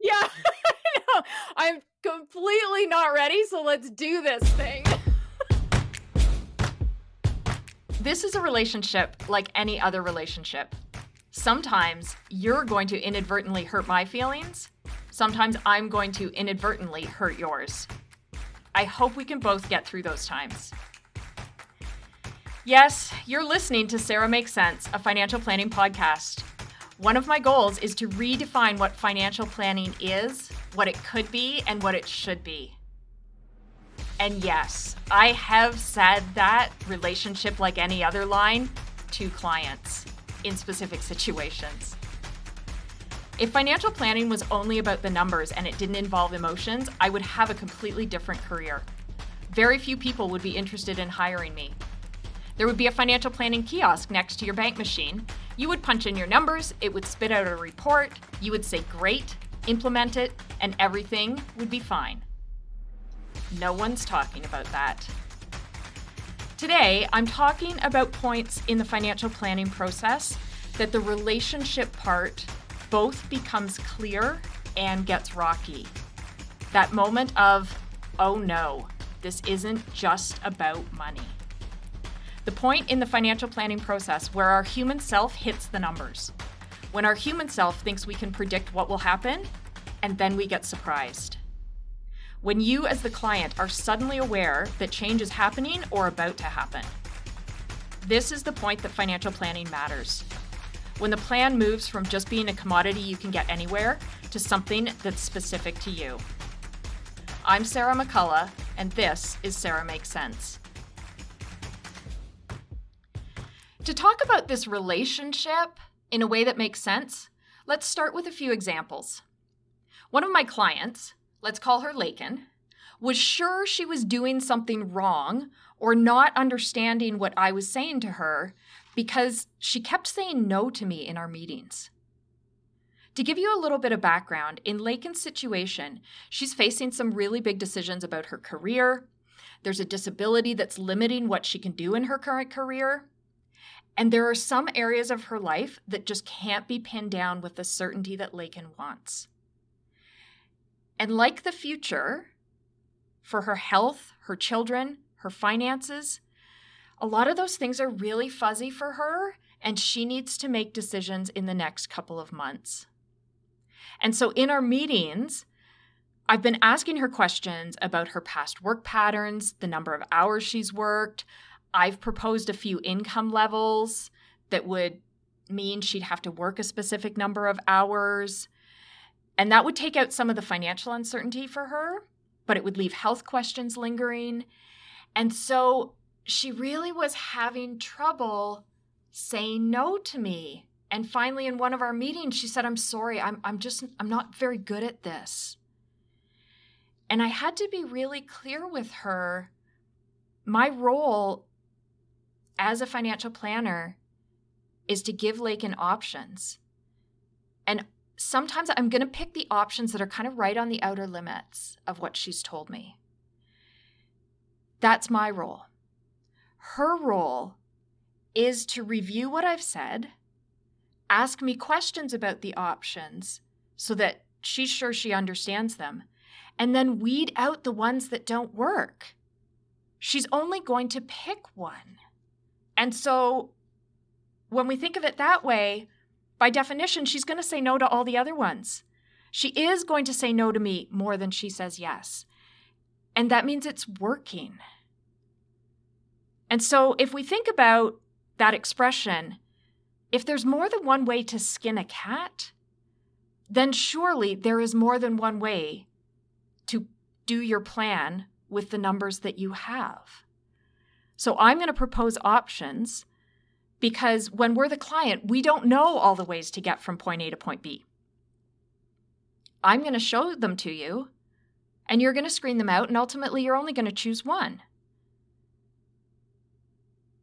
yeah, no, I'm completely not ready, so let's do this thing. this is a relationship like any other relationship. Sometimes you're going to inadvertently hurt my feelings. Sometimes I'm going to inadvertently hurt yours. I hope we can both get through those times. Yes, you're listening to Sarah Makes Sense, a financial planning podcast. One of my goals is to redefine what financial planning is, what it could be, and what it should be. And yes, I have said that relationship like any other line to clients in specific situations. If financial planning was only about the numbers and it didn't involve emotions, I would have a completely different career. Very few people would be interested in hiring me. There would be a financial planning kiosk next to your bank machine. You would punch in your numbers, it would spit out a report, you would say great, implement it, and everything would be fine. No one's talking about that. Today, I'm talking about points in the financial planning process that the relationship part both becomes clear and gets rocky. That moment of, oh no, this isn't just about money. The point in the financial planning process where our human self hits the numbers. When our human self thinks we can predict what will happen, and then we get surprised. When you, as the client, are suddenly aware that change is happening or about to happen. This is the point that financial planning matters. When the plan moves from just being a commodity you can get anywhere to something that's specific to you. I'm Sarah McCullough, and this is Sarah Makes Sense. To talk about this relationship in a way that makes sense, let's start with a few examples. One of my clients, let's call her Lakin, was sure she was doing something wrong or not understanding what I was saying to her because she kept saying no to me in our meetings. To give you a little bit of background, in Lakin's situation, she's facing some really big decisions about her career. There's a disability that's limiting what she can do in her current career. And there are some areas of her life that just can't be pinned down with the certainty that Lakin wants. And like the future, for her health, her children, her finances, a lot of those things are really fuzzy for her, and she needs to make decisions in the next couple of months. And so in our meetings, I've been asking her questions about her past work patterns, the number of hours she's worked, I've proposed a few income levels that would mean she'd have to work a specific number of hours. And that would take out some of the financial uncertainty for her, but it would leave health questions lingering. And so she really was having trouble saying no to me. And finally, in one of our meetings, she said, I'm sorry, I'm, I'm just, I'm not very good at this. And I had to be really clear with her. My role as a financial planner is to give Lakin options. And sometimes I'm going to pick the options that are kind of right on the outer limits of what she's told me. That's my role. Her role is to review what I've said, ask me questions about the options so that she's sure she understands them, and then weed out the ones that don't work. She's only going to pick one. And so when we think of it that way, by definition, she's going to say no to all the other ones. She is going to say no to me more than she says yes. And that means it's working. And so if we think about that expression, if there's more than one way to skin a cat, then surely there is more than one way to do your plan with the numbers that you have. So I'm going to propose options because when we're the client, we don't know all the ways to get from point A to point B. I'm going to show them to you, and you're going to screen them out, and ultimately, you're only going to choose one.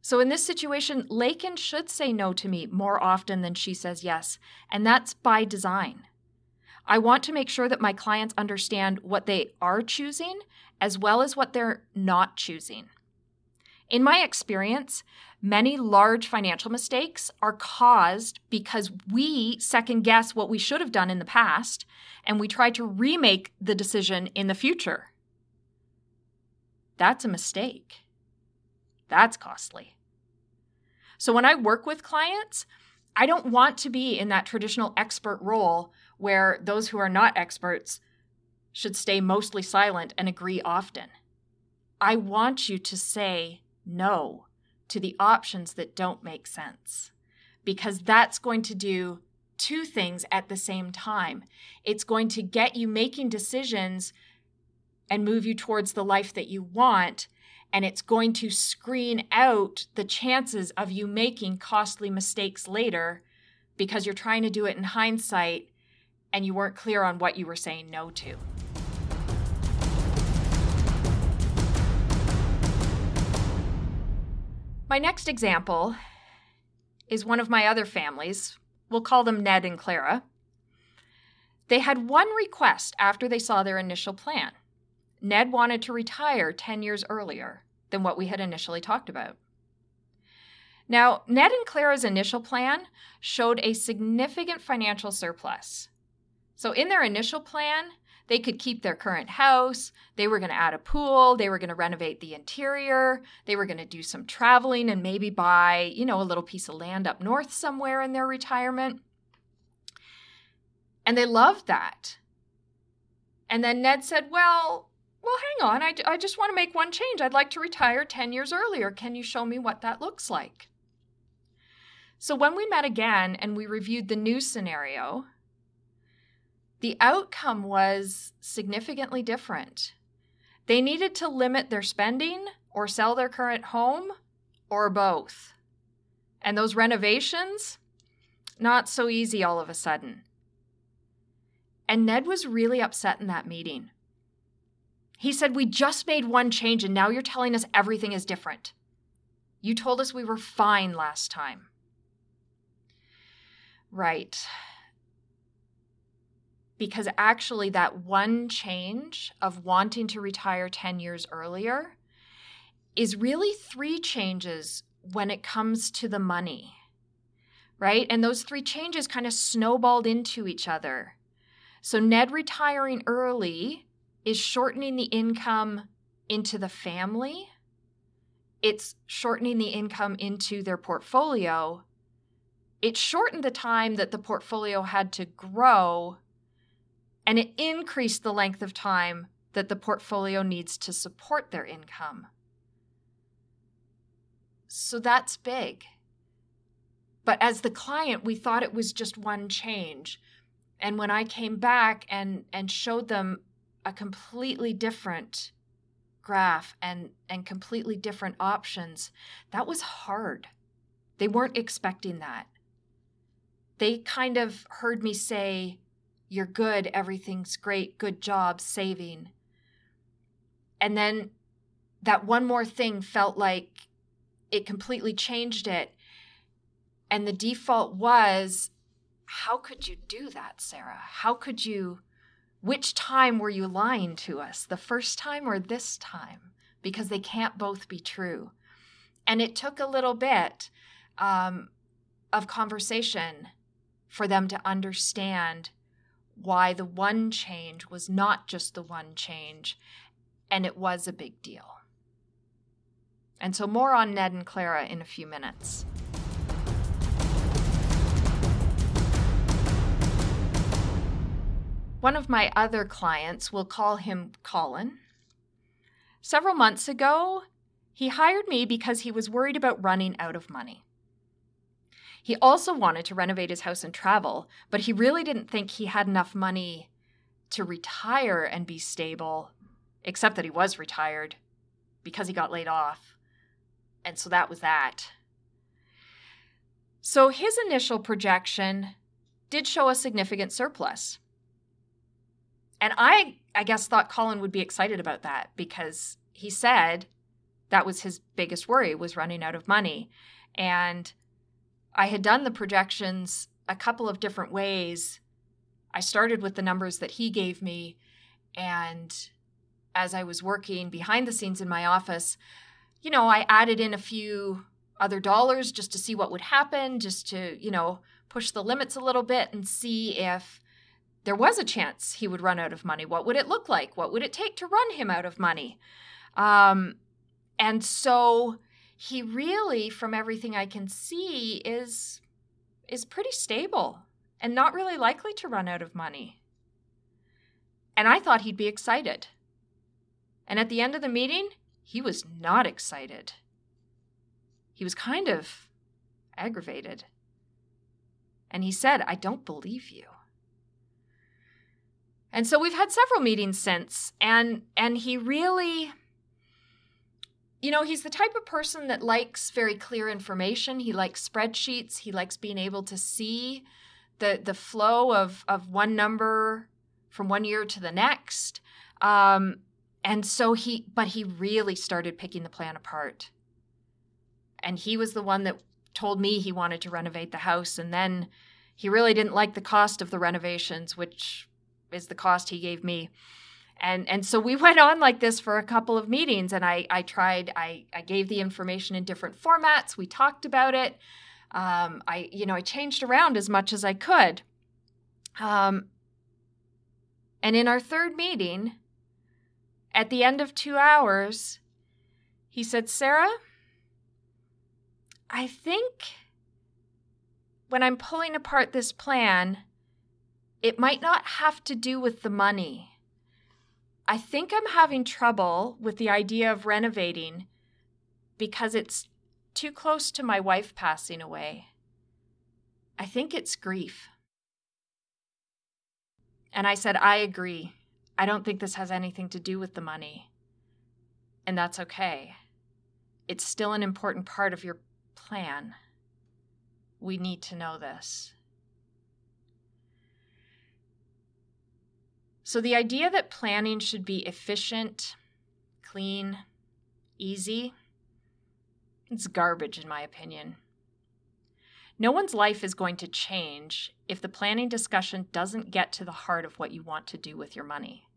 So, in this situation, Lakin should say no to me more often than she says yes, and that's by design. I want to make sure that my clients understand what they are choosing as well as what they're not choosing. In my experience, Many large financial mistakes are caused because we second guess what we should have done in the past and we try to remake the decision in the future. That's a mistake. That's costly. So when I work with clients, I don't want to be in that traditional expert role where those who are not experts should stay mostly silent and agree often. I want you to say no to the options that don't make sense because that's going to do two things at the same time. It's going to get you making decisions and move you towards the life that you want. And it's going to screen out the chances of you making costly mistakes later because you're trying to do it in hindsight and you weren't clear on what you were saying no to. My next example is one of my other families. We'll call them Ned and Clara. They had one request after they saw their initial plan. Ned wanted to retire 10 years earlier than what we had initially talked about. Now, Ned and Clara's initial plan showed a significant financial surplus. So, in their initial plan, they could keep their current house. They were going to add a pool. They were going to renovate the interior. They were going to do some traveling and maybe buy, you know, a little piece of land up north somewhere in their retirement. And they loved that. And then Ned said, Well, well, hang on. I, I just want to make one change. I'd like to retire 10 years earlier. Can you show me what that looks like? So when we met again and we reviewed the new scenario, the outcome was significantly different. They needed to limit their spending or sell their current home or both. And those renovations, not so easy all of a sudden. And Ned was really upset in that meeting. He said, We just made one change and now you're telling us everything is different. You told us we were fine last time. Right because actually that one change of wanting to retire 10 years earlier is really three changes when it comes to the money right? And those three changes kind of snowballed into each other. So ned retiring early is shortening the income into the family. It's shortening the income into their portfolio. It shortened the time that the portfolio had to grow and it increased the length of time that the portfolio needs to support their income. So that's big. But as the client, we thought it was just one change. And when I came back and, and showed them a completely different graph and, and completely different options, that was hard. They weren't expecting that. They kind of heard me say, you're good, everything's great, good job, saving. And then that one more thing felt like it completely changed it. And the default was, how could you do that, Sarah? How could you? Which time were you lying to us, the first time or this time? Because they can't both be true. And it took a little bit um, of conversation for them to understand why the one change was not just the one change, and it was a big deal. And so, more on Ned and Clara in a few minutes. One of my other clients, we'll call him Colin. Several months ago, he hired me because he was worried about running out of money. He also wanted to renovate his house and travel, but he really didn't think he had enough money to retire and be stable, except that he was retired because he got laid off. And so that was that. So his initial projection did show a significant surplus. And I I guess thought Colin would be excited about that because he said that was his biggest worry was running out of money. And I had done the projections a couple of different ways. I started with the numbers that he gave me, and as I was working behind the scenes in my office, you know, I added in a few other dollars just to see what would happen, just to, you know, push the limits a little bit and see if there was a chance he would run out of money. What would it look like? What would it take to run him out of money? Um, and so he really, from everything I can see, is is pretty stable and not really likely to run out of money. And I thought he'd be excited. And at the end of the meeting, he was not excited. He was kind of aggravated. And he said, I don't believe you. And so we've had several meetings since and and he really you know, he's the type of person that likes very clear information. He likes spreadsheets. He likes being able to see the the flow of of one number from one year to the next. Um, and so he, but he really started picking the plan apart. And he was the one that told me he wanted to renovate the house. And then he really didn't like the cost of the renovations, which is the cost he gave me. And and so we went on like this for a couple of meetings and I I tried I I gave the information in different formats. We talked about it. Um, I you know I changed around as much as I could. Um, and in our third meeting, at the end of two hours, he said, Sarah, I think when I'm pulling apart this plan, it might not have to do with the money. I think I'm having trouble with the idea of renovating because it's too close to my wife passing away. I think it's grief. And I said, I agree. I don't think this has anything to do with the money. And that's okay. It's still an important part of your plan. We need to know this. So, the idea that planning should be efficient, clean, easy, it's garbage, in my opinion. No one's life is going to change if the planning discussion doesn't get to the heart of what you want to do with your money.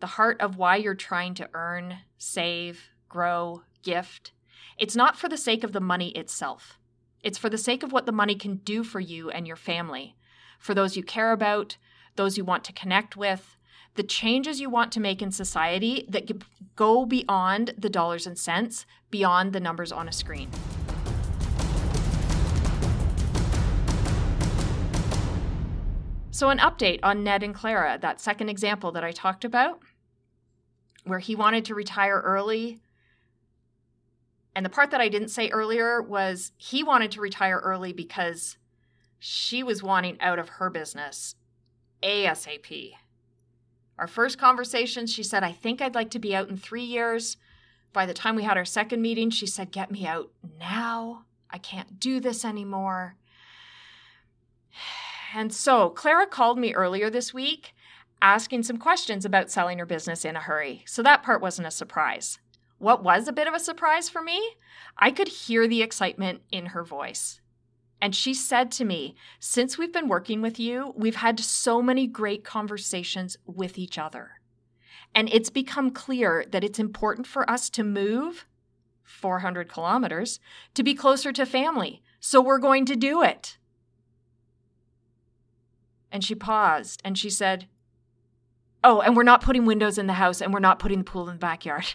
The heart of why you're trying to earn, save, grow, gift. It's not for the sake of the money itself. It's for the sake of what the money can do for you and your family, for those you care about, those you want to connect with, the changes you want to make in society that go beyond the dollars and cents, beyond the numbers on a screen. So, an update on Ned and Clara, that second example that I talked about, where he wanted to retire early. And the part that I didn't say earlier was he wanted to retire early because she was wanting out of her business ASAP. Our first conversation, she said, I think I'd like to be out in three years. By the time we had our second meeting, she said, Get me out now. I can't do this anymore. And so Clara called me earlier this week asking some questions about selling her business in a hurry. So that part wasn't a surprise. What was a bit of a surprise for me? I could hear the excitement in her voice. And she said to me, Since we've been working with you, we've had so many great conversations with each other. And it's become clear that it's important for us to move 400 kilometers to be closer to family. So we're going to do it. And she paused and she said, Oh, and we're not putting windows in the house and we're not putting the pool in the backyard.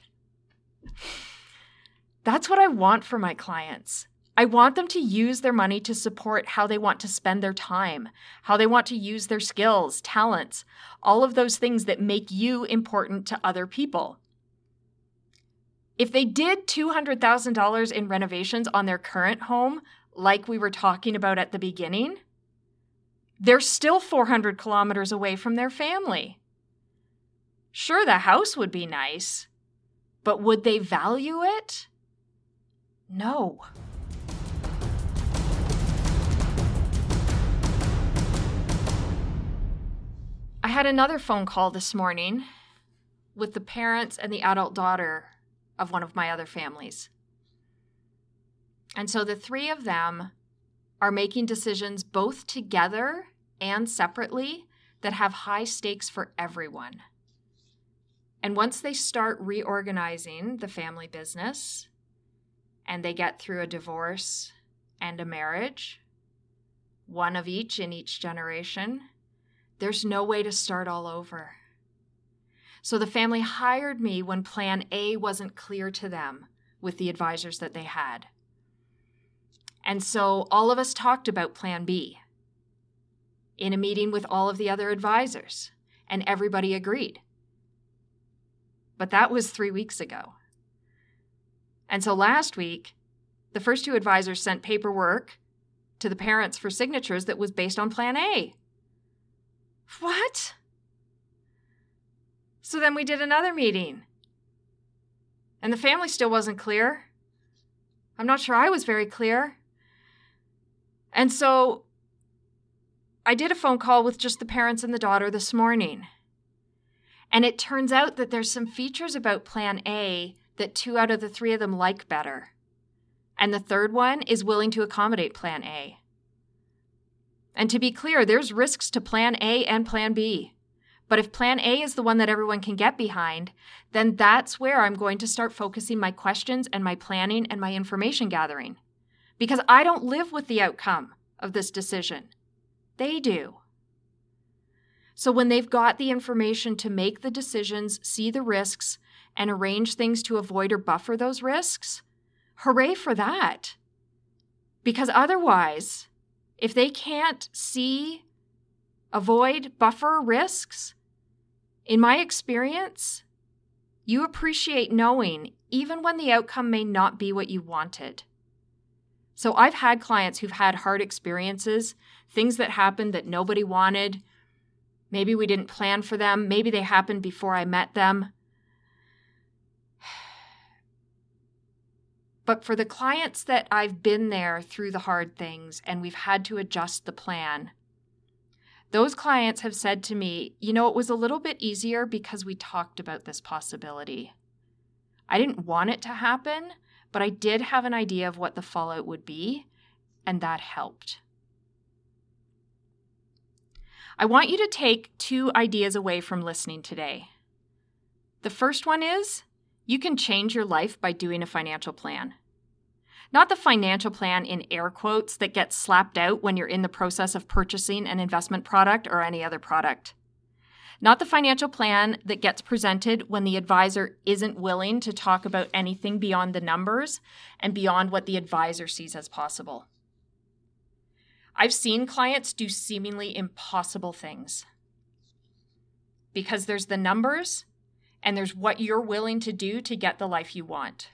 That's what I want for my clients. I want them to use their money to support how they want to spend their time, how they want to use their skills, talents, all of those things that make you important to other people. If they did $200,000 in renovations on their current home, like we were talking about at the beginning, they're still 400 kilometers away from their family. Sure, the house would be nice, but would they value it? No. I had another phone call this morning with the parents and the adult daughter of one of my other families. And so the three of them are making decisions both together and separately that have high stakes for everyone. And once they start reorganizing the family business and they get through a divorce and a marriage, one of each in each generation, there's no way to start all over. So the family hired me when plan A wasn't clear to them with the advisors that they had. And so all of us talked about plan B in a meeting with all of the other advisors, and everybody agreed. But that was three weeks ago. And so last week, the first two advisors sent paperwork to the parents for signatures that was based on Plan A. What? So then we did another meeting. And the family still wasn't clear. I'm not sure I was very clear. And so I did a phone call with just the parents and the daughter this morning. And it turns out that there's some features about Plan A that two out of the three of them like better. And the third one is willing to accommodate Plan A. And to be clear, there's risks to Plan A and Plan B. But if Plan A is the one that everyone can get behind, then that's where I'm going to start focusing my questions and my planning and my information gathering. Because I don't live with the outcome of this decision, they do. So when they've got the information to make the decisions, see the risks, and arrange things to avoid or buffer those risks, hooray for that. Because otherwise, if they can't see, avoid, buffer risks, in my experience, you appreciate knowing even when the outcome may not be what you wanted. So I've had clients who've had hard experiences, things that happened that nobody wanted. Maybe we didn't plan for them, maybe they happened before I met them. But for the clients that I've been there through the hard things and we've had to adjust the plan, those clients have said to me, you know, it was a little bit easier because we talked about this possibility. I didn't want it to happen, but I did have an idea of what the fallout would be, and that helped. I want you to take two ideas away from listening today. The first one is you can change your life by doing a financial plan. Not the financial plan in air quotes that gets slapped out when you're in the process of purchasing an investment product or any other product. Not the financial plan that gets presented when the advisor isn't willing to talk about anything beyond the numbers and beyond what the advisor sees as possible. I've seen clients do seemingly impossible things because there's the numbers and there's what you're willing to do to get the life you want.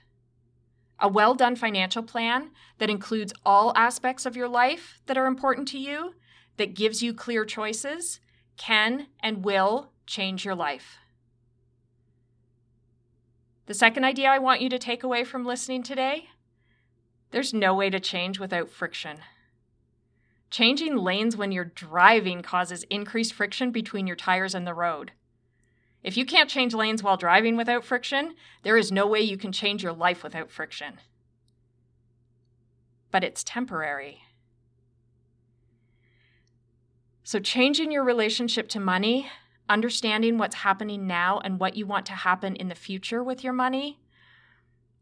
A well done financial plan that includes all aspects of your life that are important to you, that gives you clear choices, can and will change your life. The second idea I want you to take away from listening today there's no way to change without friction. Changing lanes when you're driving causes increased friction between your tires and the road. If you can't change lanes while driving without friction, there is no way you can change your life without friction. But it's temporary. So, changing your relationship to money, understanding what's happening now and what you want to happen in the future with your money,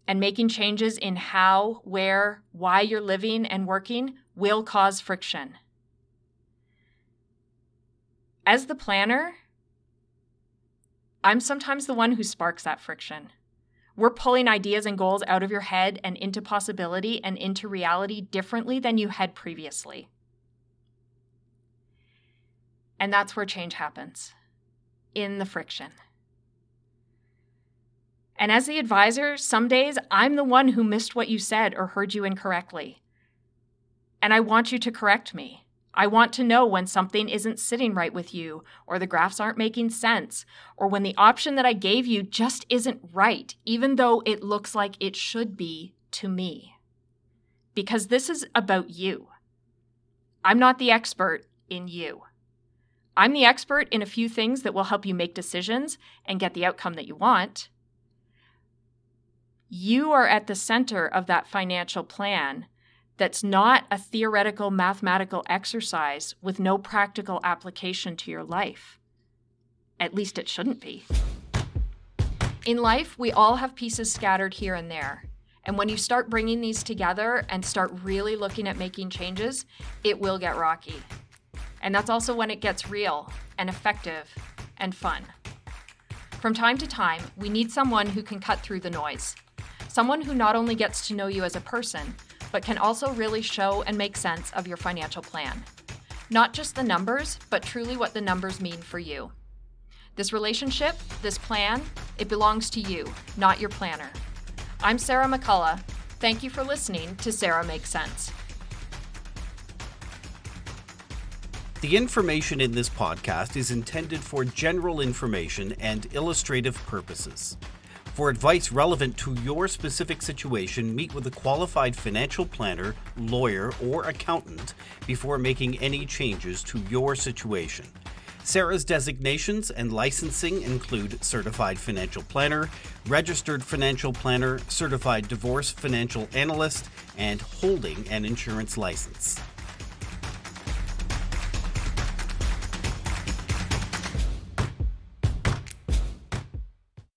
and making changes in how, where, why you're living and working will cause friction. As the planner, I'm sometimes the one who sparks that friction. We're pulling ideas and goals out of your head and into possibility and into reality differently than you had previously. And that's where change happens in the friction. And as the advisor, some days I'm the one who missed what you said or heard you incorrectly. And I want you to correct me. I want to know when something isn't sitting right with you, or the graphs aren't making sense, or when the option that I gave you just isn't right, even though it looks like it should be to me. Because this is about you. I'm not the expert in you. I'm the expert in a few things that will help you make decisions and get the outcome that you want. You are at the center of that financial plan that's not a theoretical mathematical exercise with no practical application to your life. At least it shouldn't be. In life, we all have pieces scattered here and there, And when you start bringing these together and start really looking at making changes, it will get rocky. And that's also when it gets real and effective and fun. From time to time, we need someone who can cut through the noise. Someone who not only gets to know you as a person, but can also really show and make sense of your financial plan. Not just the numbers, but truly what the numbers mean for you. This relationship, this plan, it belongs to you, not your planner. I'm Sarah McCullough. Thank you for listening to Sarah Makes Sense. The information in this podcast is intended for general information and illustrative purposes. For advice relevant to your specific situation, meet with a qualified financial planner, lawyer, or accountant before making any changes to your situation. Sarah's designations and licensing include Certified Financial Planner, Registered Financial Planner, Certified Divorce Financial Analyst, and holding an insurance license.